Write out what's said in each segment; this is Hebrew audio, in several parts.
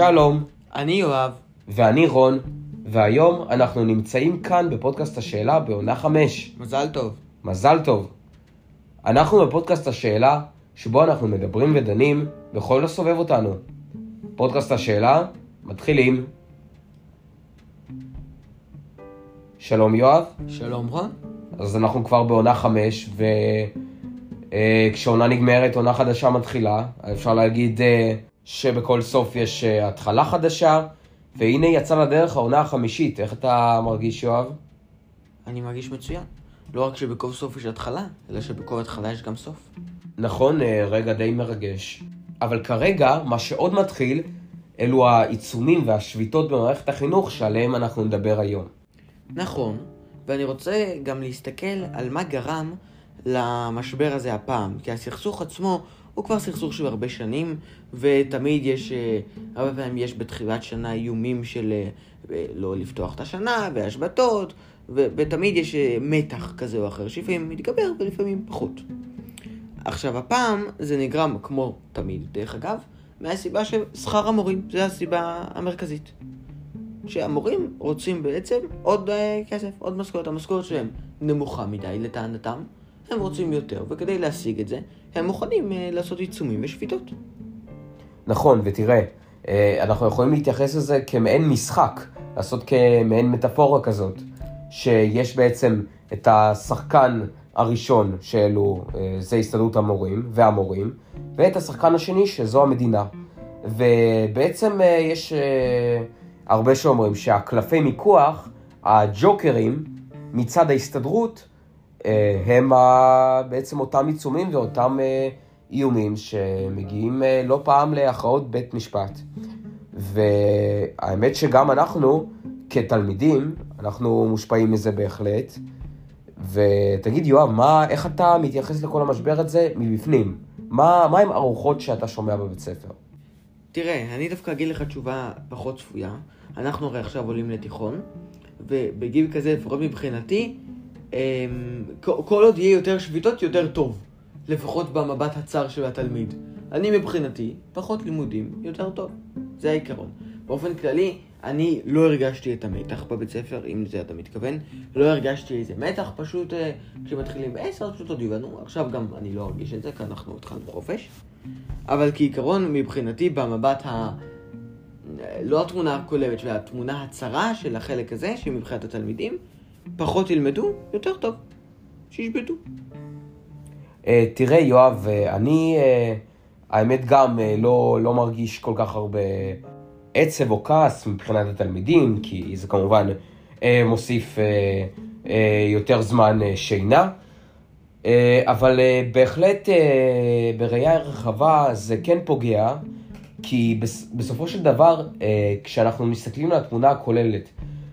שלום, אני יואב. ואני רון, והיום אנחנו נמצאים כאן בפודקאסט השאלה בעונה חמש. מזל טוב. מזל טוב. אנחנו בפודקאסט השאלה, שבו אנחנו מדברים ודנים בכל הסובב אותנו. פודקאסט השאלה, מתחילים. שלום יואב, שלום רון. אז אנחנו כבר בעונה חמש, וכשעונה נגמרת, עונה חדשה מתחילה. אפשר להגיד אה, שבכל סוף יש אה, התחלה חדשה, והנה יצא לדרך העונה החמישית. איך אתה מרגיש, יואב? אני מרגיש מצוין. לא רק שבכל סוף יש התחלה, אלא שבכל התחלה יש גם סוף. נכון, אה, רגע די מרגש. אבל כרגע, מה שעוד מתחיל, אלו העיצומים והשביתות במערכת החינוך שעליהם אנחנו נדבר היום. נכון, ואני רוצה גם להסתכל על מה גרם למשבר הזה הפעם, כי הסכסוך עצמו הוא כבר סכסוך של הרבה שנים, ותמיד יש, אה, הרבה פעמים יש בתחילת שנה איומים של אה, לא לפתוח את השנה, והשבתות, ו- ותמיד יש אה, מתח כזה או אחר, שלפעמים מתגבר ולפעמים פחות. עכשיו, הפעם זה נגרם, כמו תמיד, דרך אגב, מהסיבה ששכר המורים, זו הסיבה המרכזית. שהמורים רוצים בעצם עוד uh, כסף, עוד משכורת. המשכורת שלהם נמוכה מדי לטענתם, הם רוצים יותר, וכדי להשיג את זה, הם מוכנים uh, לעשות עיצומים ושביתות. נכון, ותראה, אה, אנחנו יכולים להתייחס לזה כמעין משחק, לעשות כמעין מטאפורה כזאת, שיש בעצם את השחקן הראשון שאלו, אה, זה הסתדרות המורים והמורים, ואת השחקן השני שזו המדינה. ובעצם אה, יש הרבה שאומרים שהקלפי מיקוח, הג'וקרים מצד ההסתדרות, הם בעצם אותם עיצומים ואותם איומים שמגיעים אה, לא פעם להכרעות בית משפט. והאמת שגם אנחנו, כתלמידים, אנחנו מושפעים מזה בהחלט. ותגיד, יואב, מה, איך אתה מתייחס לכל המשבר הזה מבפנים? מה, מה עם ארוחות שאתה שומע בבית ספר? תראה, אני דווקא אגיד לך תשובה פחות צפויה. אנחנו הרי עכשיו עולים לתיכון, ובגיל כזה, לפחות מבחינתי, כל עוד יהיה יותר שביתות, יותר טוב. לפחות במבט הצר של התלמיד. אני מבחינתי, פחות לימודים, יותר טוב. זה העיקרון. באופן כללי, אני לא הרגשתי את המתח בבית ספר, אם לזה אתה מתכוון. לא הרגשתי איזה מתח, פשוט אה, כשמתחילים בעשר, פשוט הודיעו לנו. עכשיו גם אני לא ארגיש את זה, כי אנחנו התחלנו חופש. אבל כעיקרון, מבחינתי, במבט ה... לא התמונה הכוללת, אלא התמונה הצרה של החלק הזה, שמבחינת התלמידים, פחות ילמדו, יותר טוב. שישבתו. אה, תראה, יואב, אה, אני, אה, האמת גם לא, לא מרגיש כל כך הרבה עצב או כעס מבחינת התלמידים, כי זה כמובן מוסיף יותר זמן שינה. אבל בהחלט בראייה רחבה זה כן פוגע, כי בסופו של דבר, כשאנחנו מסתכלים על התמונה הכוללת,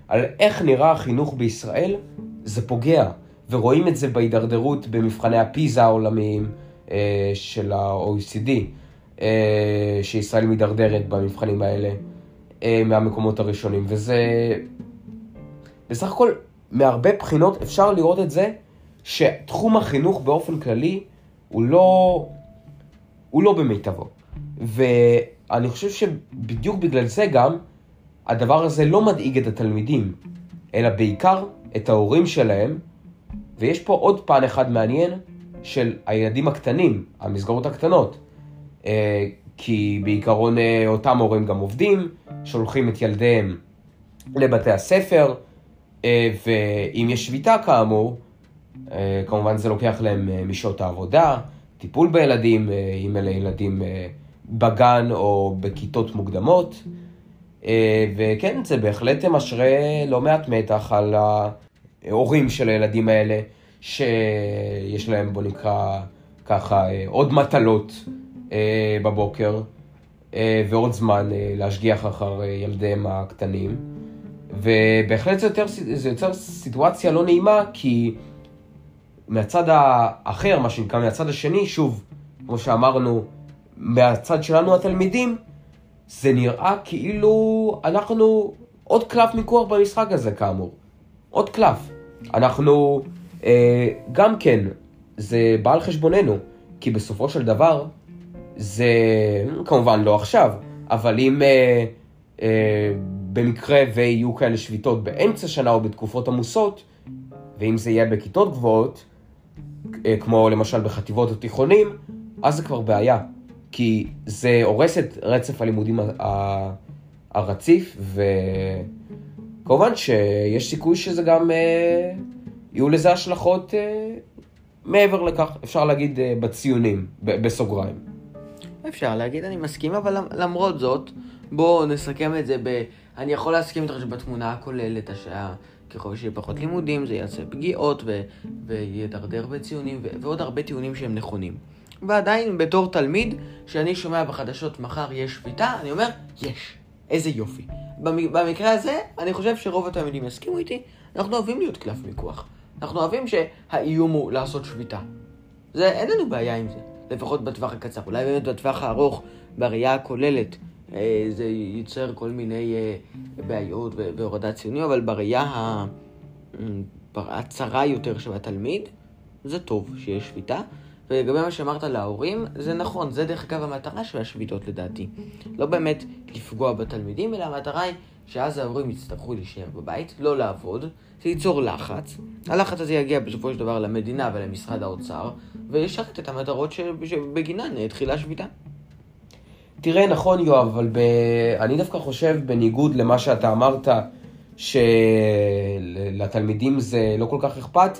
על איך נראה החינוך בישראל, זה פוגע. ורואים את זה בהידרדרות במבחני הפיזה העולמיים אה, של ה-OECD, אה, שישראל מידרדרת במבחנים האלה אה, מהמקומות הראשונים, וזה בסך הכל מהרבה בחינות אפשר לראות את זה שתחום החינוך באופן כללי הוא לא, הוא לא במיטבו. ואני חושב שבדיוק בגלל זה גם הדבר הזה לא מדאיג את התלמידים, אלא בעיקר את ההורים שלהם, ויש פה עוד פן אחד מעניין של הילדים הקטנים, המסגרות הקטנות. אה, כי בעיקרון אה, אותם הורים גם עובדים, שולחים את ילדיהם לבתי הספר, אה, ואם יש שביתה כאמור, כמובן זה לוקח להם משעות העבודה, טיפול בילדים, אם אלה ילדים בגן או בכיתות מוקדמות. וכן, זה בהחלט משרה לא מעט מתח על ההורים של הילדים האלה, שיש להם, בוא נקרא ככה, אה, עוד מטלות אה, בבוקר, אה, ועוד זמן להשגיח אחר ילדיהם הקטנים. ובהחלט זה יוצר, זה יוצר סיטואציה לא נעימה, כי מהצד האחר, מה שנקרא מהצד השני, שוב, כמו שאמרנו, מהצד שלנו התלמידים, זה נראה כאילו אנחנו עוד קלף מיקוח במשחק הזה כאמור. עוד קלף. אנחנו אה, גם כן, זה בא על חשבוננו, כי בסופו של דבר, זה כמובן לא עכשיו, אבל אם אה, אה, במקרה ויהיו כאלה שביתות באמצע שנה או בתקופות עמוסות, ואם זה יהיה בכיתות גבוהות, אה, כמו למשל בחטיבות התיכונים, אז זה כבר בעיה. כי זה הורס את רצף הלימודים הרציף, וכמובן שיש סיכוי שזה גם, אה, יהיו לזה השלכות אה, מעבר לכך, אפשר להגיד אה, בציונים, בסוגריים. אפשר להגיד, אני מסכים, אבל למרות זאת, בואו נסכם את זה ב... אני יכול להסכים איתך שבתמונה הכוללת השעה, ככל שיהיה פחות לימודים, זה יעשה פגיעות ו... וידרדר בציונים ו... ועוד הרבה טיעונים שהם נכונים. ועדיין, בתור תלמיד, שאני שומע בחדשות מחר יש שביתה, אני אומר, יש. איזה יופי. במקרה הזה, אני חושב שרוב התלמידים יסכימו איתי, אנחנו אוהבים להיות קלף מיקוח. אנחנו אוהבים שהאיום הוא לעשות שביתה. זה, אין לנו בעיה עם זה, לפחות בטווח הקצר. אולי באמת בטווח הארוך, בראייה הכוללת, אה, זה ייצר כל מיני אה, בעיות והורדת ציונים, אבל בראייה הצרה יותר של התלמיד, זה טוב שיש שביתה. ולגבי מה שאמרת להורים, זה נכון, זה דרך אגב המטרה של השביתות לדעתי. לא באמת לפגוע בתלמידים, אלא המטרה היא שאז ההורים יצטרכו להישאר בבית, לא לעבוד, זה ייצור לחץ. הלחץ הזה יגיע בסופו של דבר למדינה ולמשרד האוצר, וישרת את המטרות שבגינן התחילה שביתה. תראה, נכון יואב, אבל ב... אני דווקא חושב, בניגוד למה שאתה אמרת, שלתלמידים זה לא כל כך אכפת,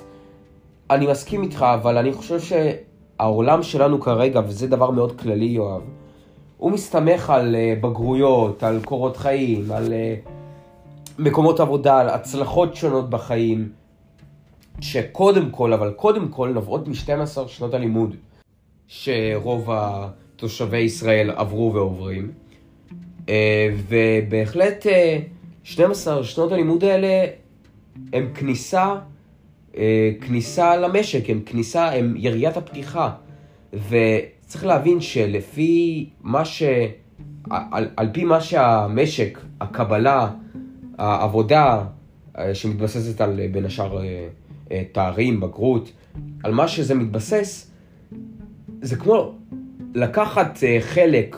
אני מסכים איתך, אבל אני חושב שהעולם שלנו כרגע, וזה דבר מאוד כללי יואב, הוא מסתמך על אה, בגרויות, על קורות חיים, על אה, מקומות עבודה, על הצלחות שונות בחיים, שקודם כל, אבל קודם כל נובעות מ-12 שנות הלימוד שרוב התושבי ישראל עברו ועוברים. אה, ובהחלט 12 שנות הלימוד האלה הם כניסה, כניסה למשק, הם כניסה, הם יריית הפתיחה. וצריך להבין שלפי מה ש... על, על פי מה שהמשק, הקבלה, העבודה אה, שמתבססת על בין השאר אה, אה, תארים, בגרות, על מה שזה מתבסס, זה כמו לקחת חלק,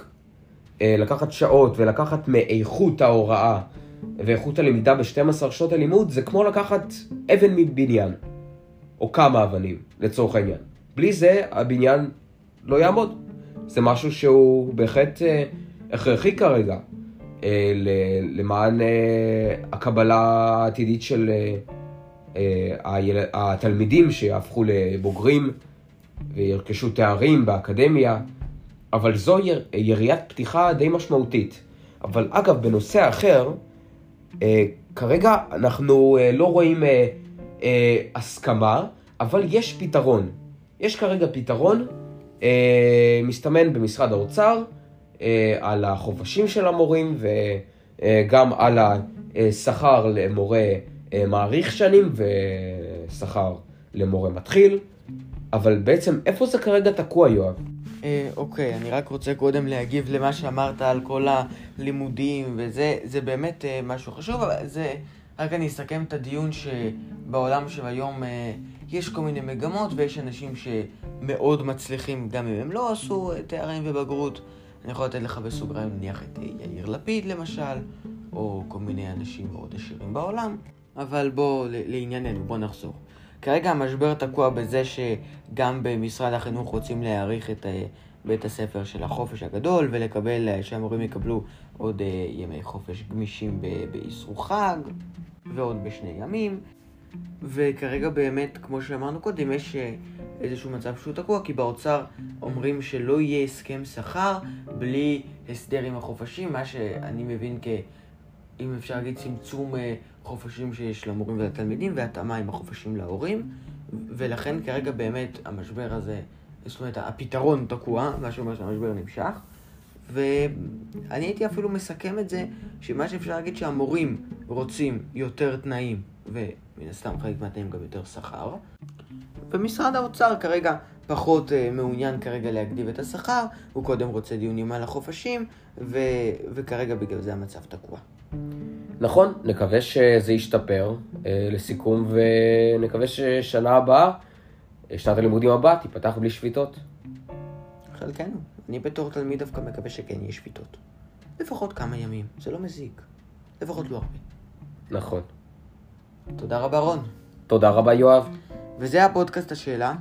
לקחת שעות ולקחת מאיכות ההוראה ואיכות הלמידה ב-12 שעות הלימוד, זה כמו לקחת אבן מבניין, או כמה אבנים, לצורך העניין. בלי זה הבניין לא יעמוד. זה משהו שהוא בהחלט אה, הכרחי כרגע אה, למען אה, הקבלה העתידית של התלמידים שיהפכו לבוגרים וירכשו תארים באקדמיה, אבל זו יריית פתיחה די משמעותית. אבל אגב, בנושא אחר, כרגע אנחנו לא רואים הסכמה, אבל יש פתרון. יש כרגע פתרון אה, מסתמן במשרד האוצר אה, על החופשים של המורים וגם על השכר למורה אה, מעריך שנים ושכר למורה מתחיל, אבל בעצם איפה זה כרגע תקוע, יואב? אוקיי, אני רק רוצה קודם להגיב למה שאמרת על כל הלימודים וזה, זה באמת משהו חשוב, אבל זה, רק אני אסכם את הדיון שבעולם של היום יש כל מיני מגמות ויש אנשים שמאוד מצליחים גם אם הם לא עשו תארים ובגרות. אני יכול לתת לך בסוגריים נניח את יאיר לפיד למשל, או כל מיני אנשים מאוד עשירים בעולם, אבל בוא לענייננו, בוא נחזור. כרגע המשבר תקוע בזה שגם במשרד החינוך רוצים להאריך את אה, בית הספר של החופש הגדול ולקבל, אה, שהמורים יקבלו עוד אה, ימי חופש גמישים באיסרו חג ועוד בשני ימים. וכרגע באמת, כמו שאמרנו קודם, יש אה, איזשהו מצב שהוא תקוע, כי באוצר אומרים שלא יהיה הסכם שכר בלי הסדר עם החופשים, מה שאני מבין כ... אם אפשר להגיד צמצום חופשים שיש למורים ולתלמידים והתאמה עם החופשים להורים ולכן כרגע באמת המשבר הזה, זאת אומרת הפתרון תקוע, מה שאומר שהמשבר נמשך ואני הייתי אפילו מסכם את זה שמה שאפשר להגיד שהמורים רוצים יותר תנאים ומן הסתם חלק מהתנאים גם יותר שכר. ומשרד האוצר כרגע פחות uh, מעוניין כרגע להגדיב את השכר, הוא קודם רוצה דיונים על החופשים, ו... וכרגע בגלל זה המצב תקוע. נכון, נקווה שזה ישתפר uh, לסיכום, ונקווה ששנה הבאה, שנת הלימודים הבאה, תיפתח בלי שביתות. חלקנו. אני בתור תלמיד דווקא מקווה שכן יהיה שביתות. לפחות כמה ימים, זה לא מזיק. לפחות לא הרבה. נכון. תודה רבה רון. תודה רבה, יואב. וזה הפודקאסט השאלה,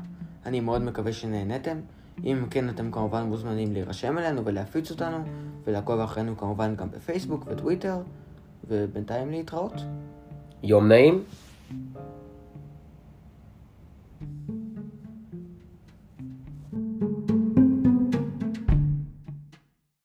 אני מאוד מקווה שנהנתם. אם כן, אתם כמובן מוזמנים להירשם אלינו ולהפיץ אותנו, ולעקוב אחרינו כמובן גם בפייסבוק וטוויטר, ובינתיים להתראות. יום נעים.